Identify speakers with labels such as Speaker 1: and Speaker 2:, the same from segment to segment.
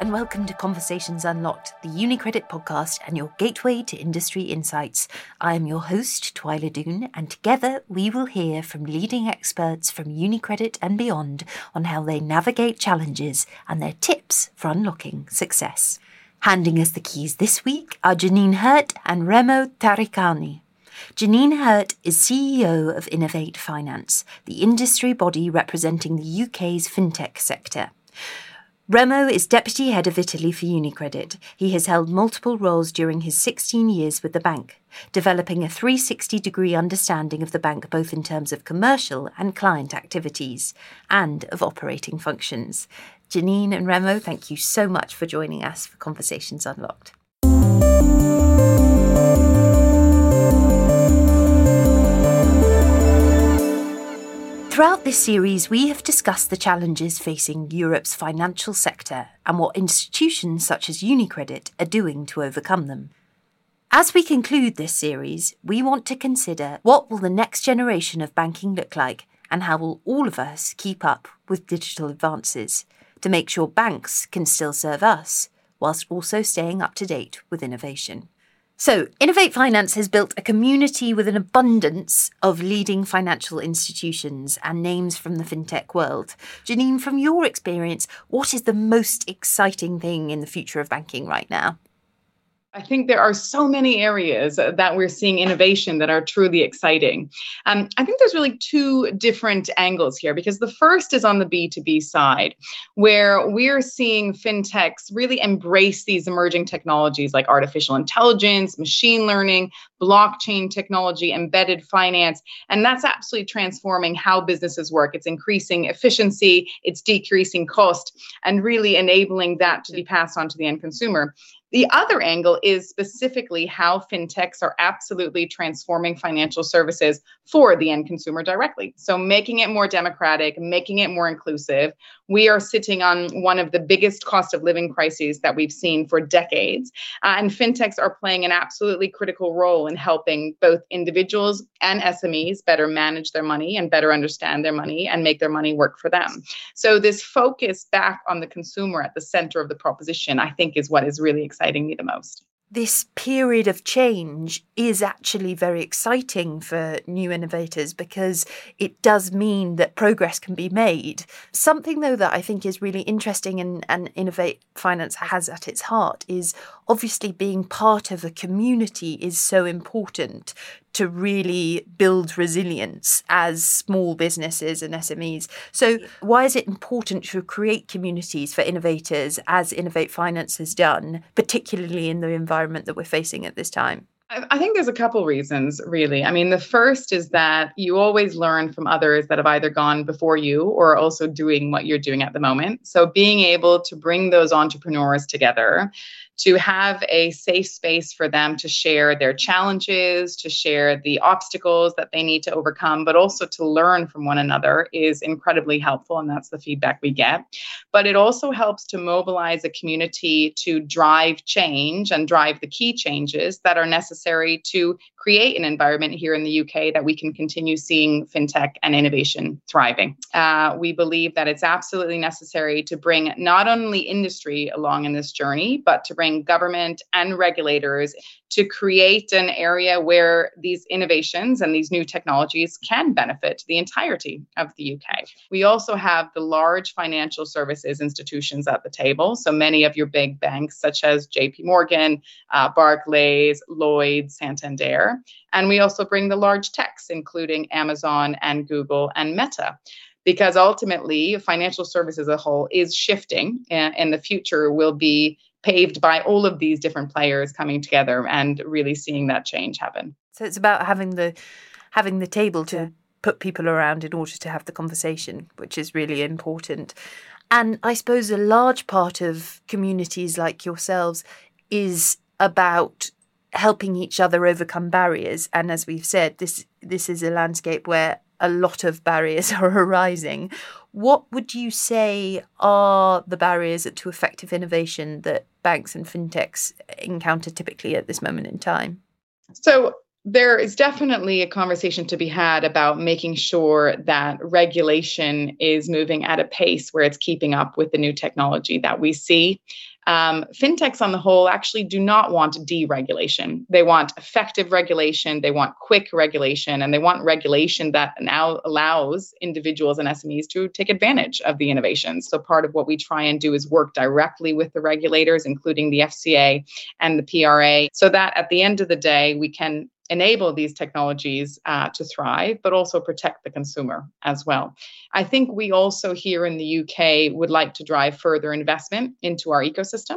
Speaker 1: and welcome to Conversations Unlocked, the UniCredit podcast and your gateway to industry insights. I am your host, Twyla Doon, and together we will hear from leading experts from UniCredit and beyond on how they navigate challenges and their tips for unlocking success. Handing us the keys this week are Janine Hirt and Remo Taricani. Janine Hirt is CEO of Innovate Finance, the industry body representing the UK's fintech sector. Remo is Deputy Head of Italy for UniCredit. He has held multiple roles during his 16 years with the bank, developing a 360 degree understanding of the bank both in terms of commercial and client activities and of operating functions. Janine and Remo, thank you so much for joining us for Conversations Unlocked. Throughout this series, we have discussed the challenges facing Europe's financial sector and what institutions such as UniCredit are doing to overcome them. As we conclude this series, we want to consider what will the next generation of banking look like and how will all of us keep up with digital advances to make sure banks can still serve us whilst also staying up to date with innovation. So, Innovate Finance has built a community with an abundance of leading financial institutions and names from the fintech world. Janine, from your experience, what is the most exciting thing in the future of banking right now?
Speaker 2: I think there are so many areas that we're seeing innovation that are truly exciting. Um, I think there's really two different angles here because the first is on the B2B side, where we're seeing fintechs really embrace these emerging technologies like artificial intelligence, machine learning, blockchain technology, embedded finance. And that's absolutely transforming how businesses work. It's increasing efficiency, it's decreasing cost, and really enabling that to be passed on to the end consumer. The other angle is specifically how fintechs are absolutely transforming financial services for the end consumer directly. So, making it more democratic, making it more inclusive. We are sitting on one of the biggest cost of living crises that we've seen for decades. Uh, and fintechs are playing an absolutely critical role in helping both individuals and SMEs better manage their money and better understand their money and make their money work for them. So, this focus back on the consumer at the center of the proposition, I think, is what is really exciting exciting me the most
Speaker 1: this period of change is actually very exciting for new innovators because it does mean that progress can be made. Something, though, that I think is really interesting and, and Innovate Finance has at its heart is obviously being part of a community is so important to really build resilience as small businesses and SMEs. So, why is it important to create communities for innovators as Innovate Finance has done, particularly in the environment that we're facing at this time?
Speaker 2: I think there's a couple reasons, really. I mean, the first is that you always learn from others that have either gone before you or are also doing what you're doing at the moment. So, being able to bring those entrepreneurs together to have a safe space for them to share their challenges, to share the obstacles that they need to overcome, but also to learn from one another is incredibly helpful. And that's the feedback we get. But it also helps to mobilize a community to drive change and drive the key changes that are necessary to create an environment here in the UK that we can continue seeing fintech and innovation thriving. Uh, we believe that it's absolutely necessary to bring not only industry along in this journey, but to bring government and regulators to create an area where these innovations and these new technologies can benefit the entirety of the UK. We also have the large financial services institutions at the table. So many of your big banks, such as JP Morgan, uh, Barclays, Lloyds, Santander. And we also bring the large techs, including Amazon and Google and Meta because ultimately financial services as a whole is shifting and, and the future will be paved by all of these different players coming together and really seeing that change happen.
Speaker 1: So it's about having the having the table to put people around in order to have the conversation, which is really important. And I suppose a large part of communities like yourselves is about helping each other overcome barriers. And as we've said, this this is a landscape where a lot of barriers are arising. What would you say are the barriers to effective innovation that banks and fintechs encounter typically at this moment in time?
Speaker 2: So, there is definitely a conversation to be had about making sure that regulation is moving at a pace where it's keeping up with the new technology that we see. Um, fintechs on the whole actually do not want deregulation. They want effective regulation, they want quick regulation, and they want regulation that now allows individuals and SMEs to take advantage of the innovations. So, part of what we try and do is work directly with the regulators, including the FCA and the PRA, so that at the end of the day, we can enable these technologies uh, to thrive, but also protect the consumer as well. I think we also here in the UK would like to drive further investment into our ecosystem.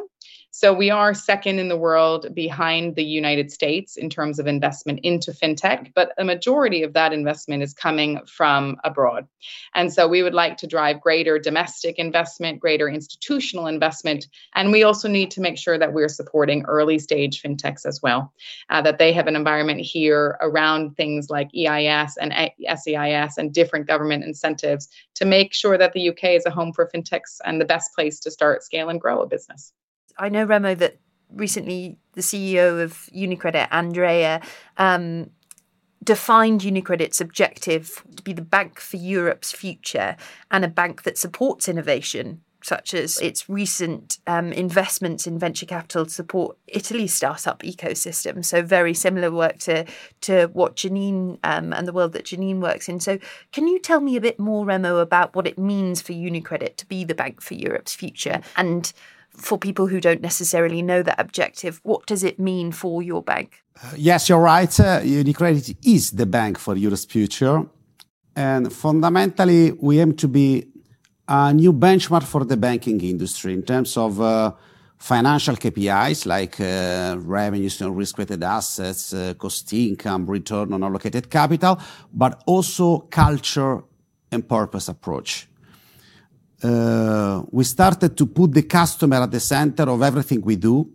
Speaker 2: So we are second in the world behind the United States in terms of investment into fintech, but a majority of that investment is coming from abroad. And so we would like to drive greater domestic investment, greater institutional investment, and we also need to make sure that we're supporting early stage fintechs as well, uh, that they have an environment here around things like EIS and SEIS and different government incentives to make sure that the UK is a home for fintechs and the best place to start, scale, and grow a business.
Speaker 1: I know, Remo, that recently the CEO of UniCredit, Andrea, um, defined UniCredit's objective to be the bank for Europe's future and a bank that supports innovation, such as its recent um, investments in venture capital to support Italy's startup ecosystem. So very similar work to to what Janine um, and the world that Janine works in. So can you tell me a bit more, Remo, about what it means for UniCredit to be the bank for Europe's future and for people who don't necessarily know that objective, what does it mean for your bank?
Speaker 3: Uh, yes, you're right. Uh, UniCredit is the bank for Europe's future. And fundamentally, we aim to be a new benchmark for the banking industry in terms of uh, financial KPIs like uh, revenues and risk-weighted assets, uh, cost income, return on allocated capital, but also culture and purpose approach we started to put the customer at the center of everything we do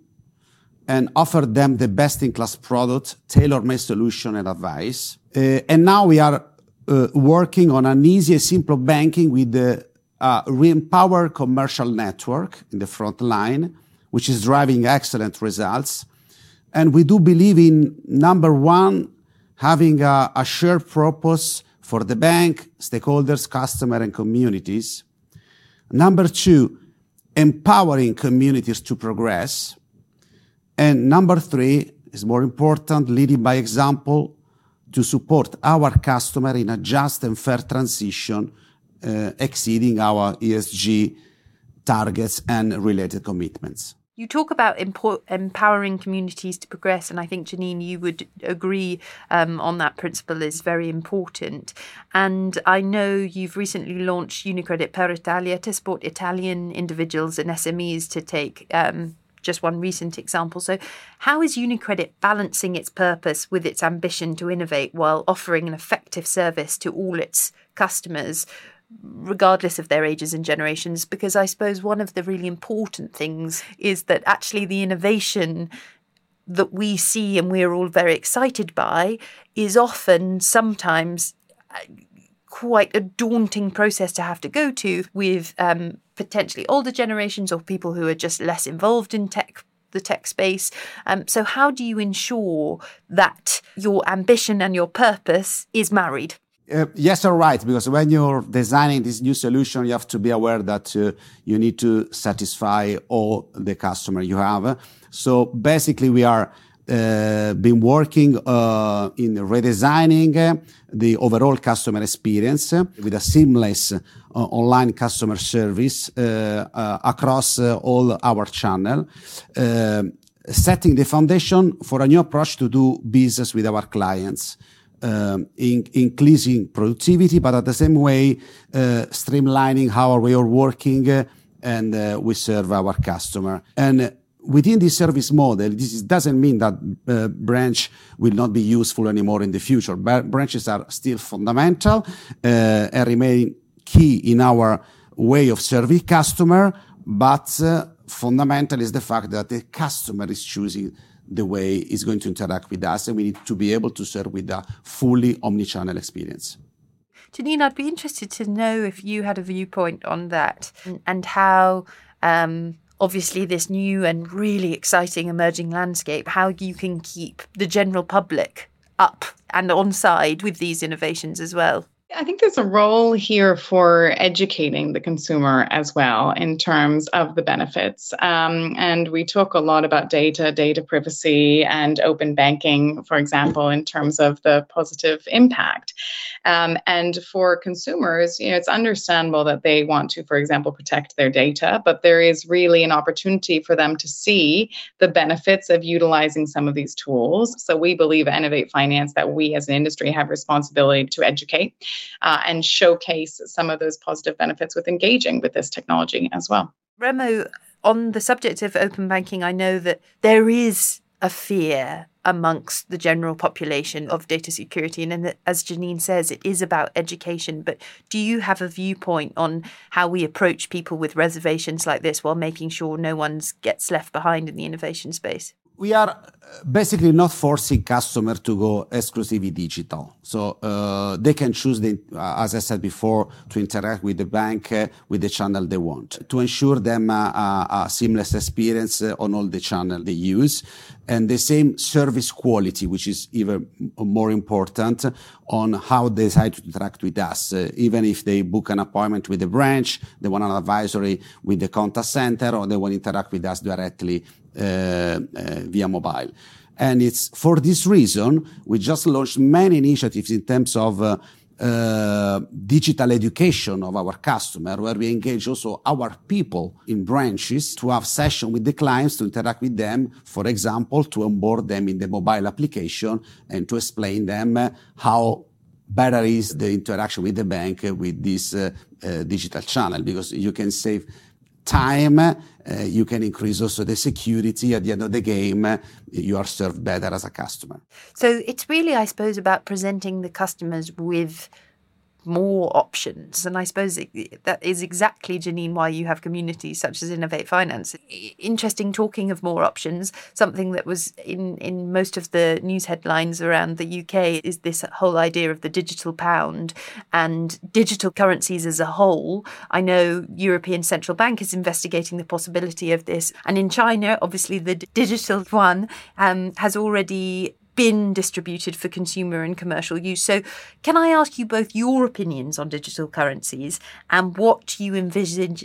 Speaker 3: and offer them the best in class product, tailor made solution and advice. Uh, and now we are uh, working on an easy and simple banking with the uh, re-empowered commercial network in the front line, which is driving excellent results. And we do believe in number one, having a shared purpose for the bank, stakeholders, customer, and communities. Number two, empowering communities to progress. And number three is more important, leading by example to support our customer in a just and fair transition, uh, exceeding our ESG targets and related commitments.
Speaker 1: You talk about empo- empowering communities to progress, and I think Janine, you would agree um, on that principle is very important. And I know you've recently launched Unicredit per Italia to support Italian individuals and SMEs to take. Um, just one recent example. So, how is Unicredit balancing its purpose with its ambition to innovate while offering an effective service to all its customers regardless of their ages and generations, because I suppose one of the really important things is that actually the innovation that we see and we're all very excited by is often sometimes uh, quite a daunting process to have to go to with um, potentially older generations or people who are just less involved in tech the tech space. Um, so, how do you ensure that your ambition and your purpose is married?
Speaker 3: Uh, yes, you're right. Because when you're designing this new solution, you have to be aware that uh, you need to satisfy all the customer you have. So basically, we are uh, been working uh, in redesigning uh, the overall customer experience with a seamless uh, online customer service across all our channel setting the foundation for a new approach to do business with our clients um, in, increasing productivity, but at the same way, uh, streamlining how we are working uh, and uh, we serve our customer. And within this service model, this doesn't mean that uh, branch will not be useful anymore in the future. Branches are still fundamental uh, and remain key in our way of serving customer. But uh, fundamental is the fact that the customer is choosing the way it's going to interact with us, and we need to be able to serve with a fully omni-channel experience.
Speaker 1: Janine, I'd be interested to know if you had a viewpoint on that and how, um, obviously, this new and really exciting emerging landscape, how you can keep the general public up and on side with these innovations as well?
Speaker 2: I think there's a role here for educating the consumer as well in terms of the benefits. Um, and we talk a lot about data, data privacy, and open banking, for example, in terms of the positive impact. Um, and for consumers, you know, it's understandable that they want to, for example, protect their data, but there is really an opportunity for them to see the benefits of utilizing some of these tools. So we believe at Innovate Finance that we as an industry have responsibility to educate uh, and showcase some of those positive benefits with engaging with this technology as well.
Speaker 1: Remo, on the subject of open banking, I know that there is a fear amongst the general population of data security. And as Janine says, it is about education. But do you have a viewpoint on how we approach people with reservations like this while making sure no one gets left behind in the innovation space?
Speaker 3: We are uh, basically not forcing customer to go exclusively digital. So uh, they can choose, the, uh, as I said before, to interact with the bank uh, with the channel they want to ensure them a, seamless experience uh, on all the channel they use, and the same service quality, which is even more important on how they decide to interact with us. Uh, even if they book an appointment with the branch, they want an advisory with the contact center, or they want to interact with us directly via mobile. And it's for this reason, we just launched many initiatives in terms of uh, uh, digital education of our customer, where we engage also our people in branches to have session with the clients to interact with them, for example, to onboard them in the mobile application and to explain them uh, how better is the interaction with the bank with this uh, digital channel because you can save time, uh, you can increase also the security. At the end of the game, you are served better as a customer.
Speaker 1: So it's really, I suppose, about presenting the customers with more options. And I suppose it, that is exactly, Janine, why you have communities such as Innovate Finance. Interesting talking of more options. Something that was in, in most of the news headlines around the UK is this whole idea of the digital pound and digital currencies as a whole. I know European Central Bank is investigating the possibility of this. And in China, obviously, the digital yuan um, has already been distributed for consumer and commercial use. So, can I ask you both your opinions on digital currencies and what you envisage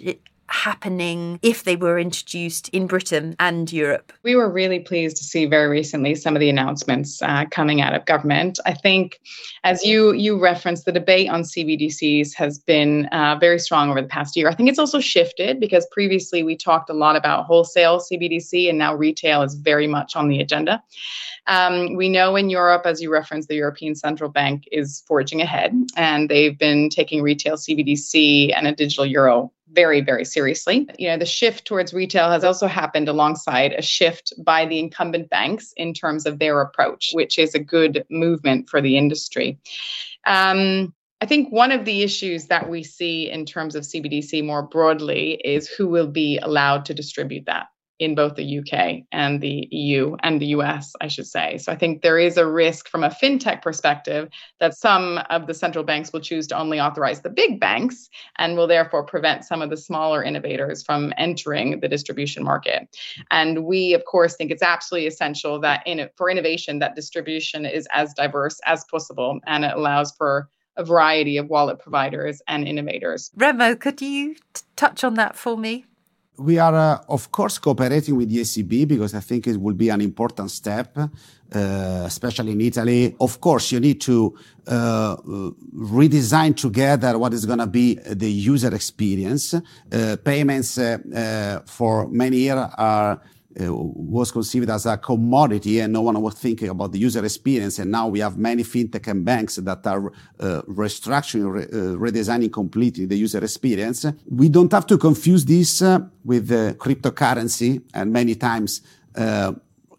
Speaker 1: happening if they were introduced in Britain and Europe?
Speaker 2: We were really pleased to see very recently some of the announcements uh, coming out of government. I think, as you you referenced, the debate on CBDCs has been uh, very strong over the past year. I think it's also shifted because previously we talked a lot about wholesale CBDC, and now retail is very much on the agenda. Um, we know in Europe, as you referenced, the European Central Bank is forging ahead, and they've been taking retail CBDC and a digital euro very, very seriously. You know, the shift towards retail has also happened alongside a shift by the incumbent banks in terms of their approach, which is a good movement for the industry. Um, I think one of the issues that we see in terms of CBDC more broadly is who will be allowed to distribute that in both the UK and the EU and the US, I should say. So I think there is a risk from a fintech perspective that some of the central banks will choose to only authorize the big banks and will therefore prevent some of the smaller innovators from entering the distribution market. And we, of course, think it's absolutely essential that in, for innovation, that distribution is as diverse as possible and it allows for a variety of wallet providers and innovators.
Speaker 1: Remo, could you t- touch on that for me?
Speaker 3: We are, uh, of course, cooperating with the ECB because I think it will be an important step, uh, especially in Italy. Of course, you need to uh, redesign together what is going to be the user experience. Uh, payments uh, uh, for many years are was conceived as a commodity and no one was thinking about the user experience. And now we have many fintech and banks that are uh, restructuring, re- uh, redesigning completely the user experience. We don't have to confuse this uh, with cryptocurrency and many times uh,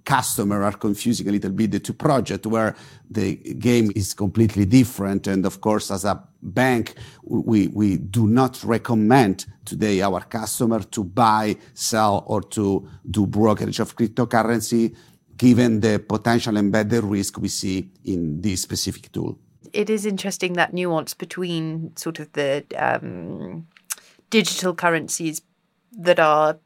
Speaker 3: customer are confusing a little bit the two projects where the game is completely different. And of course, as a bank, we, we do not recommend today our customer to buy, sell, or to do brokerage of cryptocurrency, given the potential embedded risk we see in this specific tool.
Speaker 1: It is interesting that nuance between sort of the um, digital currencies that are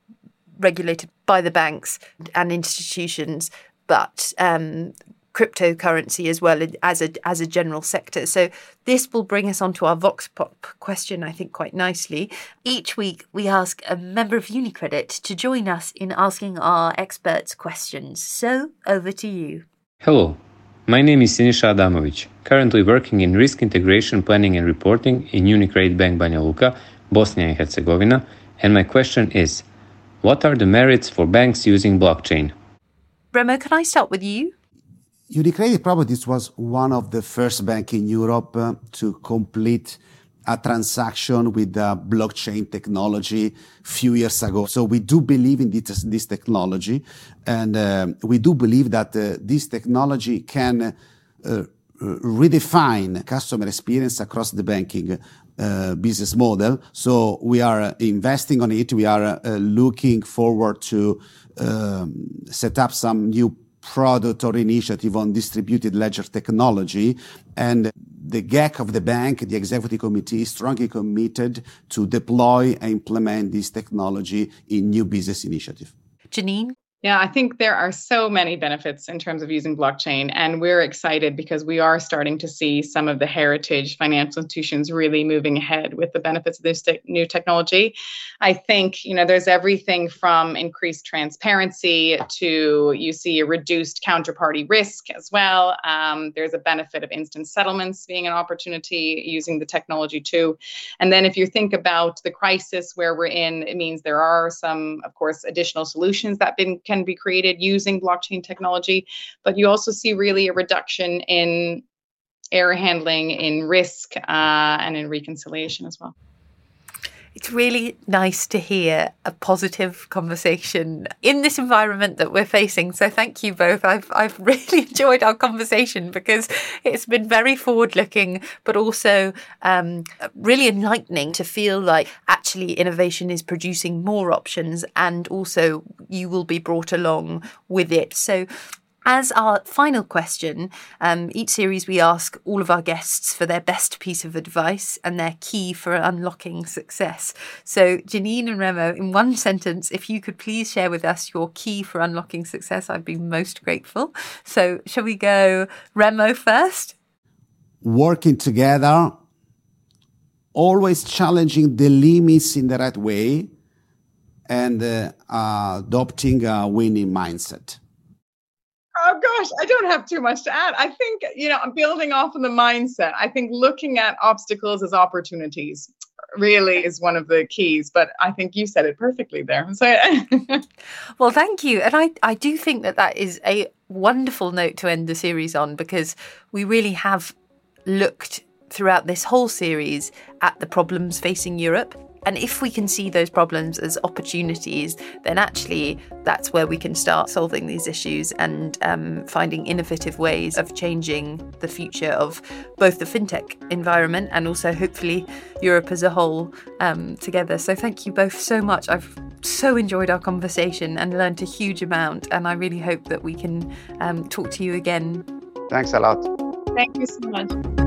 Speaker 1: regulated by the banks and institutions, but um, cryptocurrency as well as a as a general sector. So this will bring us onto our Vox Pop question, I think, quite nicely. Each week we ask a member of UniCredit to join us in asking our experts questions. So over to you.
Speaker 4: Hello, my name is Sinisa Adamovic, currently working in risk integration planning and reporting in UniCredit Bank Banja Luka, Bosnia and Herzegovina, and my question is what are the merits for banks using blockchain?
Speaker 1: Remo, can I start with you?
Speaker 3: UniCredit Properties was one of the first banks in Europe uh, to complete a transaction with uh, blockchain technology a few years ago. So we do believe in this, this technology, and uh, we do believe that uh, this technology can uh, uh, redefine customer experience across the banking Uh, business model. So we are uh, investing on it. We are uh, looking forward to um, set up some new product or initiative on distributed ledger technology. And the GEC of the bank, the executive committee, is strongly committed to deploy and implement this technology in new business initiative.
Speaker 1: Janine?
Speaker 2: Yeah, I think there are so many benefits in terms of using blockchain. And we're excited because we are starting to see some of the heritage financial institutions really moving ahead with the benefits of this te- new technology. I think, you know, there's everything from increased transparency to you see a reduced counterparty risk as well. Um, there's a benefit of instant settlements being an opportunity using the technology too. And then if you think about the crisis where we're in, it means there are some, of course, additional solutions that been, can can be created using blockchain technology. But you also see really a reduction in error handling, in risk, uh, and in reconciliation as well.
Speaker 1: It's really nice to hear a positive conversation in this environment that we're facing. So thank you both. I've I've really enjoyed our conversation because it's been very forward looking, but also um, really enlightening to feel like actually innovation is producing more options, and also you will be brought along with it. So as our final question, um, each series we ask all of our guests for their best piece of advice and their key for unlocking success. So, Janine and Remo, in one sentence, if you could please share with us your key for unlocking success, I'd be most grateful. So, shall we go Remo first?
Speaker 3: Working together, always challenging the limits in the right way, and uh, adopting a winning mindset.
Speaker 2: Gosh, I don't have too much to add. I think, you know, I'm building off of the mindset. I think looking at obstacles as opportunities really is one of the keys, but I think you said it perfectly there. So
Speaker 1: Well, thank you. And I I do think that that is a wonderful note to end the series on because we really have looked throughout this whole series at the problems facing Europe and if we can see those problems as opportunities, then actually that's where we can start solving these issues and um, finding innovative ways of changing the future of both the fintech environment and also hopefully Europe as a whole um, together. So thank you both so much. I've so enjoyed our conversation and learned a huge amount. And I really hope that we can um, talk to you again.
Speaker 3: Thanks a lot.
Speaker 2: Thank you so much.